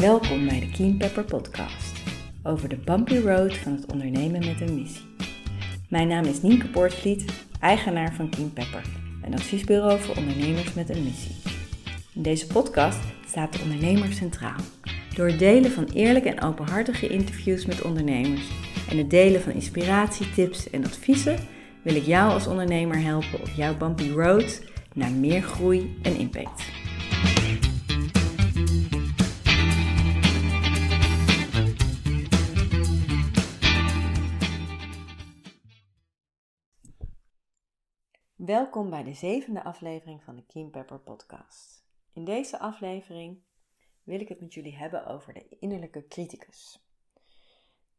Welkom bij de Keen Pepper Podcast over de bumpy road van het ondernemen met een missie. Mijn naam is Nienke Poortvliet, eigenaar van Keen Pepper, een adviesbureau voor ondernemers met een missie. In deze podcast staat de ondernemer centraal. Door het delen van eerlijke en openhartige interviews met ondernemers en het delen van inspiratie, tips en adviezen wil ik jou als ondernemer helpen op jouw bumpy road naar meer groei en impact. Welkom bij de zevende aflevering van de Keen Pepper podcast. In deze aflevering wil ik het met jullie hebben over de innerlijke criticus.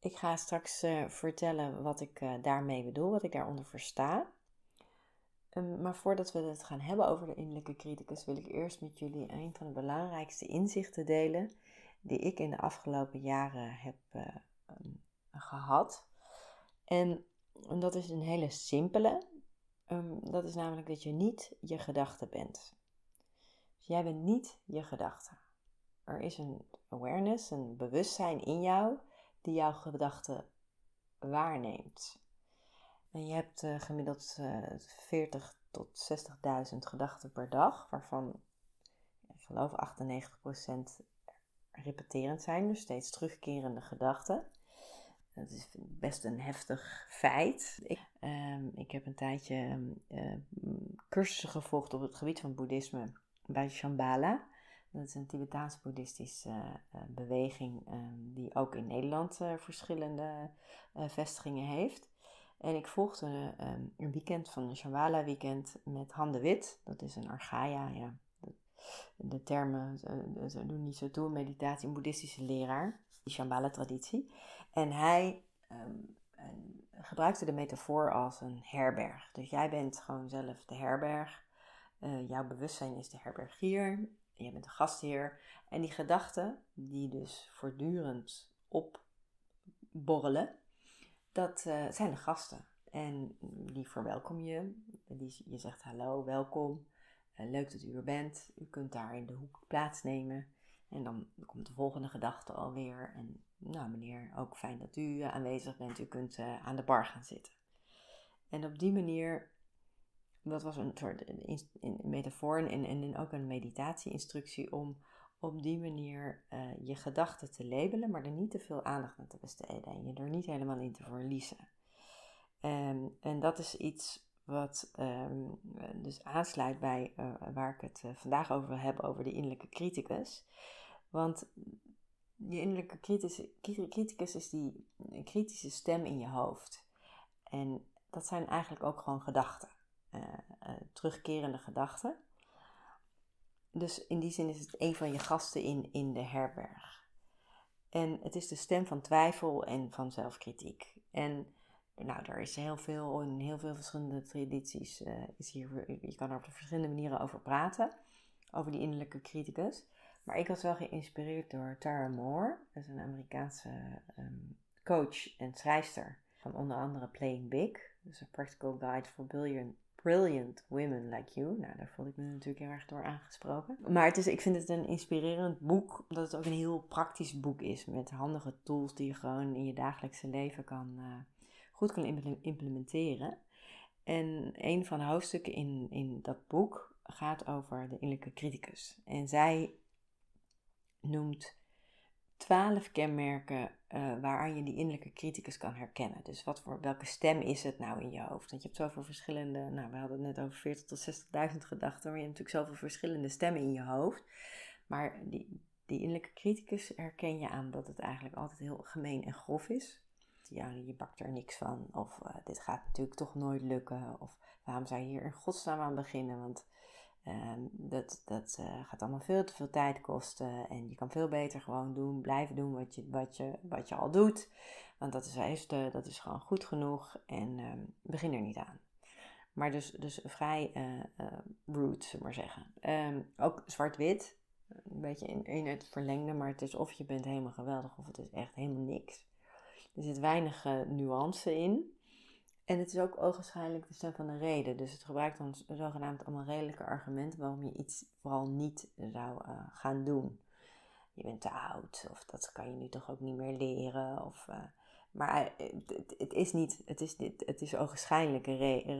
Ik ga straks uh, vertellen wat ik uh, daarmee bedoel, wat ik daaronder versta. Um, maar voordat we het gaan hebben over de innerlijke criticus, wil ik eerst met jullie een van de belangrijkste inzichten delen die ik in de afgelopen jaren heb uh, um, gehad. En, en dat is een hele simpele. Um, dat is namelijk dat je niet je gedachte bent. Dus jij bent niet je gedachte. Er is een awareness, een bewustzijn in jou die jouw gedachten waarneemt. En je hebt uh, gemiddeld uh, 40 tot 60.000 gedachten per dag, waarvan ik geloof 98% repeterend zijn, dus steeds terugkerende gedachten. Dat is best een heftig feit. Ik, um, ik heb een tijdje uh, cursussen gevolgd op het gebied van boeddhisme bij Shambhala. Dat is een Tibetaans-boeddhistische uh, beweging um, die ook in Nederland uh, verschillende vestigingen heeft. En ik volgde een weekend van een Shambhala weekend met Han de Wit. Dat is een Argaya, ja. De, de termen ze doen niet zo toe. Meditatie, een boeddhistische leraar. Die Shambhala traditie. En hij um, gebruikte de metafoor als een herberg. Dus jij bent gewoon zelf de herberg. jouw bewustzijn is de herbergier je bent een gastheer. En die gedachten, die dus voortdurend opborrelen, dat zijn de gasten. En die verwelkom je. Die, je zegt hallo, welkom. Uh, leuk dat u er bent. U kunt daar in de hoek plaatsnemen. En dan komt de volgende gedachte alweer. En nou meneer, ook fijn dat u uh, aanwezig bent. U kunt aan de bar gaan zitten. En op die manier dat was een soort metafoor en, ook een meditatie-instructie om op die manier je gedachten te labelen, maar er niet te veel aandacht aan te besteden en je er niet helemaal in te verliezen. Um, en dat is iets wat um, dus aansluit bij uh, waar ik het uh, vandaag over wil hebben, over de innerlijke criticus. Want je innerlijke criticus is die kritische stem in je hoofd. En dat zijn eigenlijk ook gewoon gedachten. Uh, terugkerende gedachten. Dus in die zin is het een van je gasten in, in de herberg. En het is de stem van twijfel en van zelfkritiek. En nou, daar is heel veel, in heel veel verschillende tradities, uh, is hier, je kan er op verschillende manieren over praten, over die innerlijke criticus. Maar ik was wel geïnspireerd door Tara Moore, dat is een Amerikaanse um, coach en schrijfster van onder andere Playing Big, dus een practical guide for billion, Brilliant Women Like You. Nou, daar voel ik me natuurlijk heel erg door aangesproken. Maar het is, ik vind het een inspirerend boek, omdat het ook een heel praktisch boek is. Met handige tools die je gewoon in je dagelijkse leven kan, uh, goed kan implementeren. En een van de hoofdstukken in, in dat boek gaat over de innerlijke criticus. En zij noemt twaalf kenmerken uh, waaraan je die innerlijke criticus kan herkennen. Dus wat voor, welke stem is het nou in je hoofd? Want je hebt zoveel verschillende, nou we hadden het net over 40 tot 60.000 gedachten, maar je hebt natuurlijk zoveel verschillende stemmen in je hoofd. Maar die, die innerlijke criticus herken je aan dat het eigenlijk altijd heel gemeen en grof is. Ja, je bakt er niks van, of uh, dit gaat natuurlijk toch nooit lukken, of waarom zou je hier in godsnaam aan beginnen, want Ehm, dat dat uh, gaat allemaal veel te veel tijd kosten. En je kan veel beter gewoon doen, blijven doen wat je, wat je, wat je al doet. Want dat is, dat is gewoon goed genoeg. En um, begin er niet aan. Maar dus, dus vrij uh, rude, zullen maar zeggen. Um, ook zwart-wit. Een beetje in, in het verlengde. Maar het is of je bent helemaal geweldig of het is echt helemaal niks. Er zit weinig nuance in. En het is ook ogenschijnlijk de stem van de reden. Dus het gebruikt dan zogenaamd allemaal redelijke argumenten waarom je iets vooral niet zou uh, gaan doen. je bent te oud, of dat kan je nu toch ook niet meer leren. Of, eh, maar het, is niet, het is, niet, het is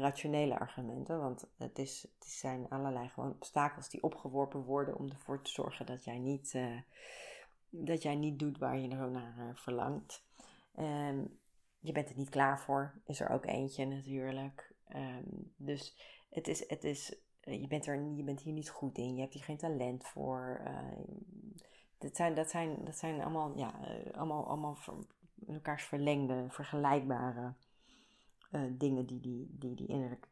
rationele argumenten, want het, is, het zijn allerlei gewoon obstakels die opgeworpen worden om ervoor te zorgen dat jij niet, dat jij niet doet waar je er naar verlangt. Um, je bent er niet klaar voor, is er ook eentje natuurlijk. Um, dus het is, het is, eh, je, bent er, je bent hier niet goed in, je hebt hier geen talent voor. Uh, dat, zijn, dat, zijn, dat zijn allemaal, ja, eh, allemaal, allemaal elkaars verlengde, vergelijkbare uh, dingen die die, die, die innerlijke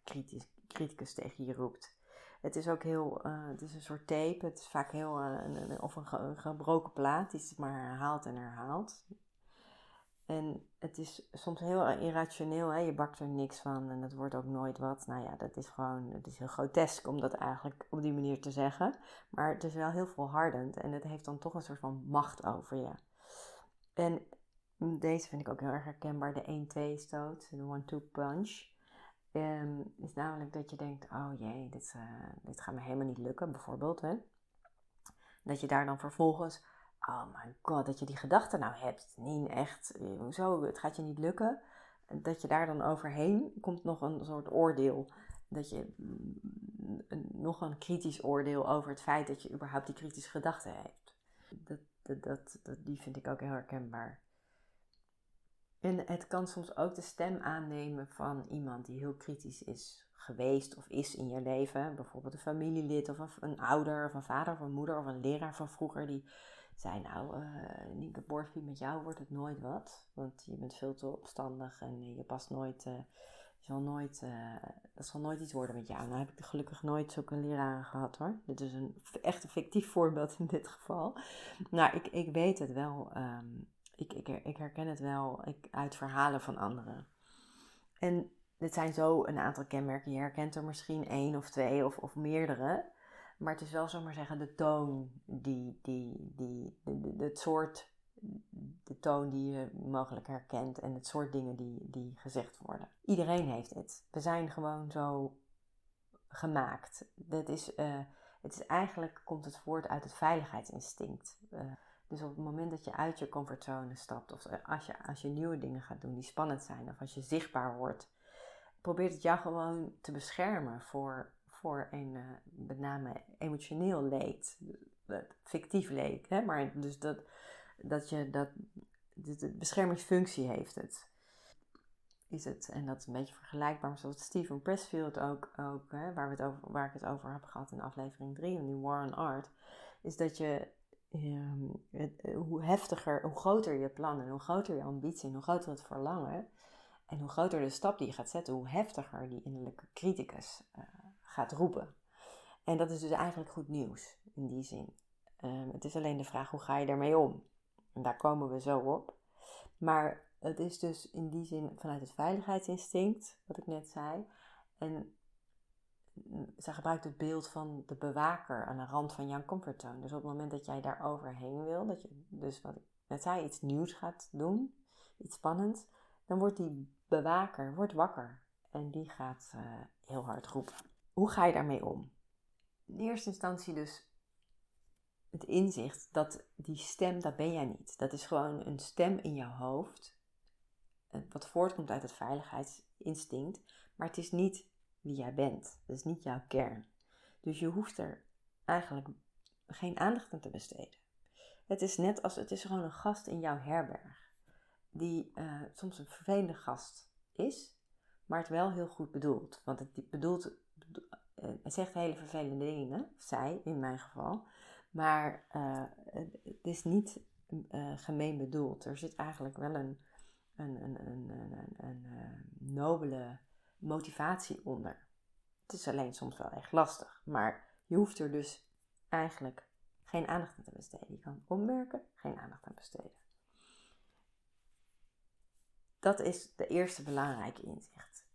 criticus tegen je roept. Het is ook heel, het is een soort tape, het is vaak heel, een, of een gebroken plaat die het maar herhaalt en herhaalt. En het is soms heel irrationeel, hè? je bakt er niks van en dat wordt ook nooit wat. Nou ja, dat is gewoon, het is heel grotesk om dat eigenlijk op die manier te zeggen. Maar het is wel heel volhardend en het heeft dan toch een soort van macht over je. En deze vind ik ook heel erg herkenbaar, de 1-2 stoot, de 1-2 punch. Um, is namelijk dat je denkt, oh jee, dit, uh, dit gaat me helemaal niet lukken, bijvoorbeeld. Hè? Dat je daar dan vervolgens oh my god, dat je die gedachte nou hebt. Nee, echt, eh, hoezo, het gaat je niet lukken. Dat je daar dan overheen komt nog een soort oordeel. Dat je mm, nog een kritisch oordeel over het feit dat je überhaupt die kritische gedachten hebt. Dat, dat, dat, dat, die vind ik ook heel herkenbaar. En het kan soms ook de stem aannemen van iemand die heel kritisch is geweest of is in je leven. Bijvoorbeeld een familielid of een ouder of een vader of een moeder of een leraar van vroeger die zei nou, uh, Nienke Borgvie, met jou wordt het nooit wat. Want je bent veel te opstandig en je past nooit, je zal nooit, uh, dat zal nooit iets worden met jou. Nou heb ik gelukkig nooit zulke leraren gehad hoor. Dit is een echt een fictief voorbeeld in dit geval. Nou, ik, ik weet het wel. Um, ik, ik, ik herken het wel ik, uit verhalen van anderen. En dit zijn zo een aantal kenmerken. Je herkent er misschien één of twee of, of meerdere. Maar het is wel zomaar zeggen de toon, die, die, die, het soort, de toon die je mogelijk herkent en het soort dingen die, die gezegd worden. Iedereen heeft het. We zijn gewoon zo gemaakt. Dat is, uh, het is eigenlijk, komt het voort uit het veiligheidsinstinct. Uh, dus op het moment dat je uit je comfortzone stapt, of als je, als je nieuwe dingen gaat doen die spannend zijn, of als je zichtbaar wordt, probeert het jou gewoon te beschermen voor voor een uh, met name emotioneel leed, fictief leed. Hè? Maar dus dat, dat je dat, de beschermingsfunctie heeft het. Is het, en dat is een beetje vergelijkbaar zoals Stephen Pressfield ook, ook hè, waar, we het over, waar ik het over heb gehad in aflevering 3 van die War on Art, is dat je ehm, het, hoe heftiger, hoe groter je plannen, hoe groter je ambitie, hoe groter het verlangen, en hoe groter de stap die je gaat zetten, hoe heftiger die innerlijke criticus uh, gaat roepen. En dat is dus eigenlijk goed nieuws in die zin. Um, het is alleen de vraag hoe ga je daarmee om? En daar komen we zo op. Maar het is dus in die zin vanuit het veiligheidsinstinct, wat ik net zei. En zij gebruikt het beeld van de bewaker aan de rand van jouw comfortzone. Dus op het moment dat jij daar overheen wil, dat je dus wat ik net zei, iets nieuws gaat doen, iets spannends, dan wordt die bewaker wordt wakker en die gaat uh, heel hard roepen. Hoe ga je daarmee om? In eerste instantie dus het inzicht dat die stem, dat ben jij niet. Dat is gewoon een stem in je hoofd, eh, wat voortkomt uit het veiligheidsinstinct, maar het is niet wie jij bent. Dat is niet jouw kern. Dus je hoeft er eigenlijk geen aandacht aan te besteden. Het is net als het is gewoon een gast in jouw herberg, die uh, soms een vervelende gast is, maar het wel heel goed bedoelt. Want het bedoelt uh, zegt hele vervelende dingen, zij in mijn geval. Maar uh, het is niet uh, gemeen bedoeld. Er zit eigenlijk wel een, een, een, een, een, een nobele motivatie onder. Het is alleen soms wel echt lastig. Maar je hoeft er dus eigenlijk geen aandacht aan te besteden. Je kan opmerken, geen aandacht aan besteden. Dat is de eerste belangrijke inzicht.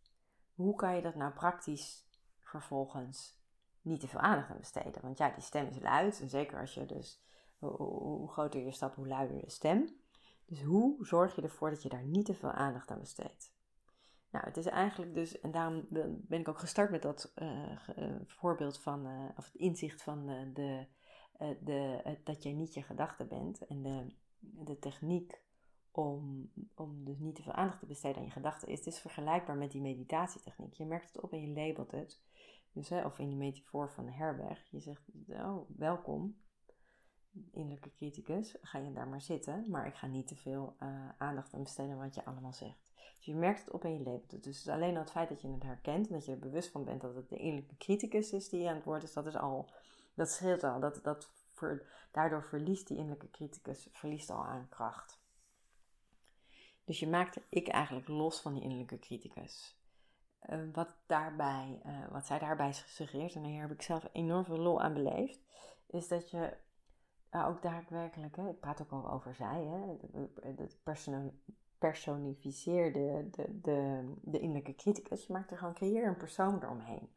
Hoe kan je dat nou praktisch vervolgens niet te veel aandacht aan besteden. Want ja, die stem is luid. En zeker als je dus, hoe, groter je stap, hoe luider de stem. Dus hoe zorg je ervoor dat je daar niet te veel aandacht aan besteedt? Nou, het is eigenlijk dus, en daarom ben ik ook gestart met dat uh, voorbeeld van, uh, of het inzicht van de de, dat jij niet je gedachten bent. En de, de techniek om, om dus niet te veel aandacht te besteden aan je gedachten is. Het is vergelijkbaar met die meditatietechniek. Je merkt het op en je labelt het. Dus, of in die metafoor van de herberg. Je zegt, oh, welkom, innerlijke criticus. Ga je daar maar zitten. Maar ik ga niet te veel uh, aandacht aan besteden aan wat je allemaal zegt. Dus je merkt het op en je het. Dus alleen al het feit dat je het herkent. En dat je er bewust van bent dat het de innerlijke criticus is die aan het woord is. Dat is al, dat scheelt al. Dat, dat daardoor verliest die innerlijke criticus verliest al aan kracht. Dus je maakt ik eigenlijk los van die innerlijke criticus. Uh, wat, daarbij, uh, wat zij daarbij suggereert, en hier heb ik zelf enorm veel lol aan beleefd, is dat je ook daadwerkelijk, hè, ik praat ook al over zij, hè, het personificeerde de, de, de innerlijke criticus. Je maakt er gewoon, creëer een persoon eromheen.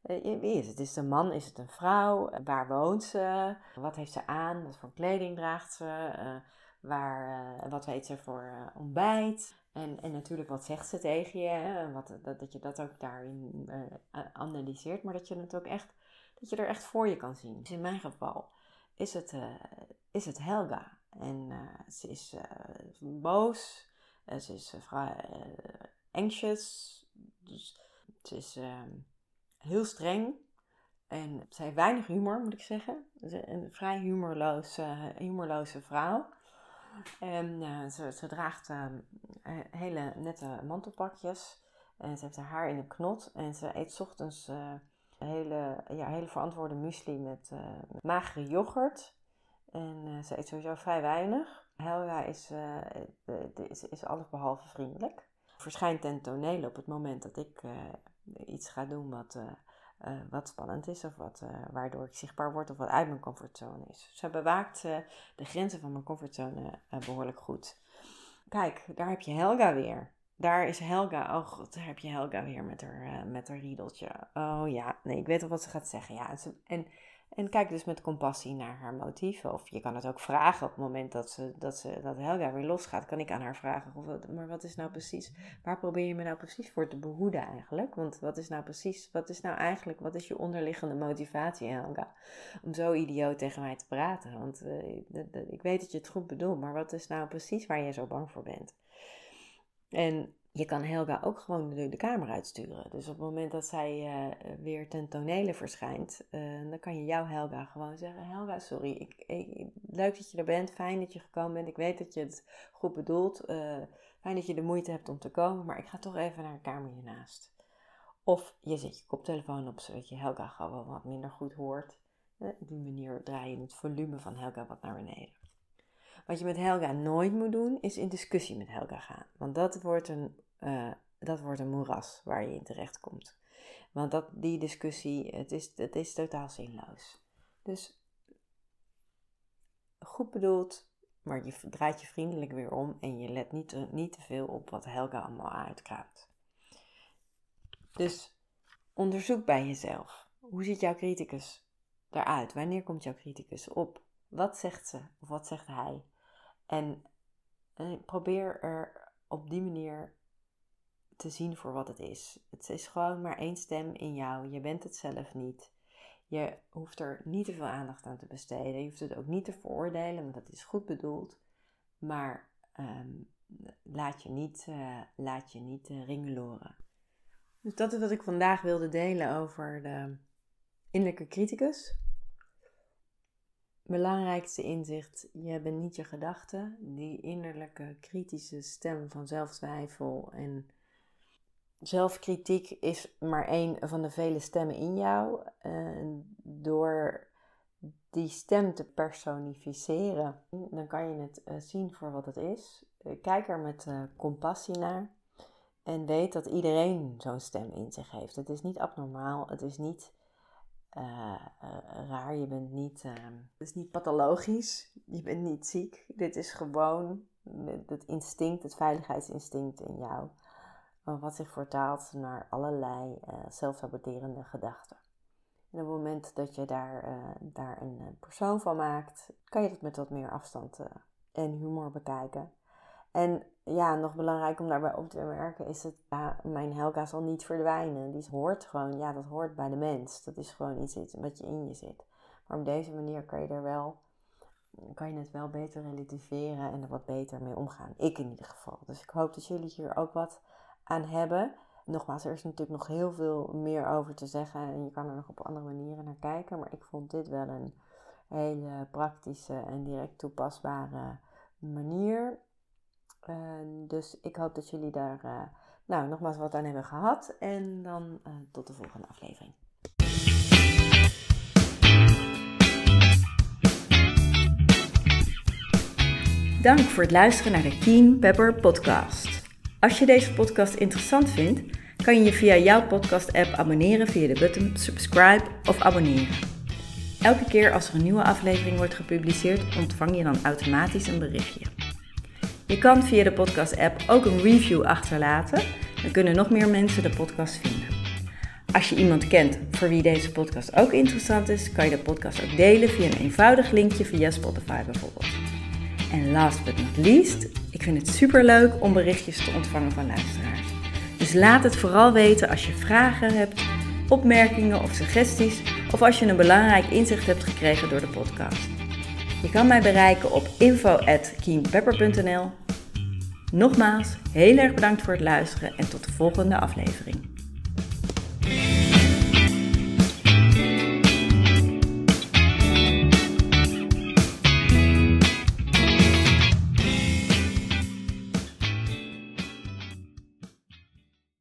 Wie is het? Is het een man? Is het een vrouw? Waar woont ze? Wat heeft ze aan? Wat voor kleding draagt ze? Waar, wat weet ze voor ontbijt? En, en natuurlijk, wat zegt ze tegen je? Wat, dat, dat je dat ook daarin uh, analyseert, maar dat je het ook echt, dat je er echt voor je kan zien. Dus in mijn geval is het, is het Helga. En ze is boos, ze is anxious, dus ze is heel streng. En ze heeft weinig humor, moet ik zeggen. Een vrij humorloze, humorloze vrouw. En uh, ze, draagt uh, hele nette mantelpakjes. En ze heeft haar haar in een knot. En ze eet ochtends uh, hele, ja, hele verantwoorde muesli met, met magere yoghurt. En ze eet sowieso vrij weinig. Helga is, is, is alles behalve vriendelijk. Verschijnt ten toneel op het moment dat ik iets ga doen wat uh, wat spannend is of wat, uh, waardoor ik zichtbaar word of wat uit mijn comfortzone is. Ze bewaakt uh, de grenzen van mijn comfortzone behoorlijk goed. Kijk, daar heb je Helga weer. Daar is Helga. Oh god, daar heb je Helga weer met haar, met haar riedeltje. Oh ja, nee, ik weet al wat ze gaat zeggen. Ja, en en kijk dus met compassie naar haar motieven. Of je kan het ook vragen op het moment dat, ze, dat, ze, dat Helga weer losgaat. Kan ik aan haar vragen, of, maar wat is nou precies, waar probeer je me nou precies voor te behoeden eigenlijk? Want wat is nou precies, wat is nou eigenlijk, wat is je onderliggende motivatie Helga? Om zo idioot tegen mij te praten. Want uh, ik weet dat je het goed bedoelt, maar wat is nou precies waar je zo bang voor bent? En je kan Helga ook gewoon de, de kamer uitsturen. Dus op het moment dat zij uh, weer ten tonele verschijnt, uh, dan kan je jouw Helga gewoon zeggen: Helga, sorry, ik, ik, leuk dat je er bent, fijn dat je gekomen bent. Ik weet dat je het goed bedoelt. Uh, fijn dat je de moeite hebt om te komen, maar ik ga toch even naar een kamer hiernaast. Of je zet je koptelefoon op zodat je Helga gewoon wat minder goed hoort. op die manier draai je het volume van Helga wat naar beneden. Wat je met Helga nooit moet doen, is in discussie met Helga gaan. Want dat wordt een, uh, dat wordt een moeras waar je in terecht komt. Want dat, die discussie, het is, het is totaal zinloos. Dus goed bedoeld, maar je draait je vriendelijk weer om en je let niet, niet te veel op wat Helga allemaal uitkraamt. Dus onderzoek bij jezelf. Hoe ziet jouw criticus eruit? Wanneer komt jouw criticus op? Wat zegt ze of wat zegt hij? En eh, probeer er op die manier te zien voor wat het is. Het is gewoon maar één stem in jou. Je bent het zelf niet. Je hoeft er niet te veel aandacht aan te besteden. Je hoeft het ook niet te veroordelen, want dat is goed bedoeld. Maar ehm, laat je niet, uh, laat je niet uh, ringeloren. Dus dat is wat ik vandaag wilde delen over de innerlijke criticus belangrijkste inzicht: je bent niet je gedachten. Die innerlijke kritische stem van zelftwijfel en zelfkritiek is maar één van de vele stemmen in jou. En door die stem te personificeren, dan kan je het eh, zien voor wat het is. Eh, kijk er met compassie naar. En weet dat iedereen zo'n stem in zich heeft. Het is niet abnormaal. Het is niet raar. Je bent niet, uh, het is niet pathologisch. Je bent niet ziek. Dit is gewoon het instinct, het veiligheidsinstinct in jou. Wat zich vertaalt naar allerlei zelfsaboterende gedachten. En op het moment dat je daar, daar een persoon van maakt, kan je dat met wat meer afstand en humor bekijken. En ja, nog belangrijk om daarbij op te merken is dat mijn Helga zal niet verdwijnen. Die hoort gewoon, ja, dat hoort bij de mens. Dat is gewoon iets wat je in je zit. Maar op deze manier kan je er wel, kan je het wel beter relativeren en er wat beter mee omgaan. Ik in ieder geval. Dus ik hoop dat jullie hier ook wat aan hebben. Nogmaals, er is natuurlijk nog heel veel meer over te zeggen en je kan er nog op andere manieren naar kijken. Maar ik vond dit wel een hele praktische en direct toepasbare manier. dus ik hoop dat jullie daar uh, nou, nogmaals wat aan hebben gehad. En dan uh, tot de volgende aflevering. Dank voor het luisteren naar de Keen Pepper podcast. Als je deze podcast interessant vindt, kan je je via jouw podcast-app abonneren via de button subscribe of abonneren. Elke keer als er een nieuwe aflevering wordt gepubliceerd, ontvang je dan automatisch een berichtje. Je kan via de podcast-app ook een review achterlaten. Dan kunnen nog meer mensen de podcast vinden. Als je iemand kent voor wie deze podcast ook interessant is, kan je de podcast ook delen via een eenvoudig linkje via Spotify bijvoorbeeld. En last but not least, ik vind het super leuk om berichtjes te ontvangen van luisteraars. Dus laat het vooral weten als je vragen hebt, opmerkingen of suggesties, of als je een belangrijk inzicht hebt gekregen door de podcast. Je kan mij bereiken op info.keenpepper.nl. Nogmaals, heel erg bedankt voor het luisteren en tot de volgende aflevering.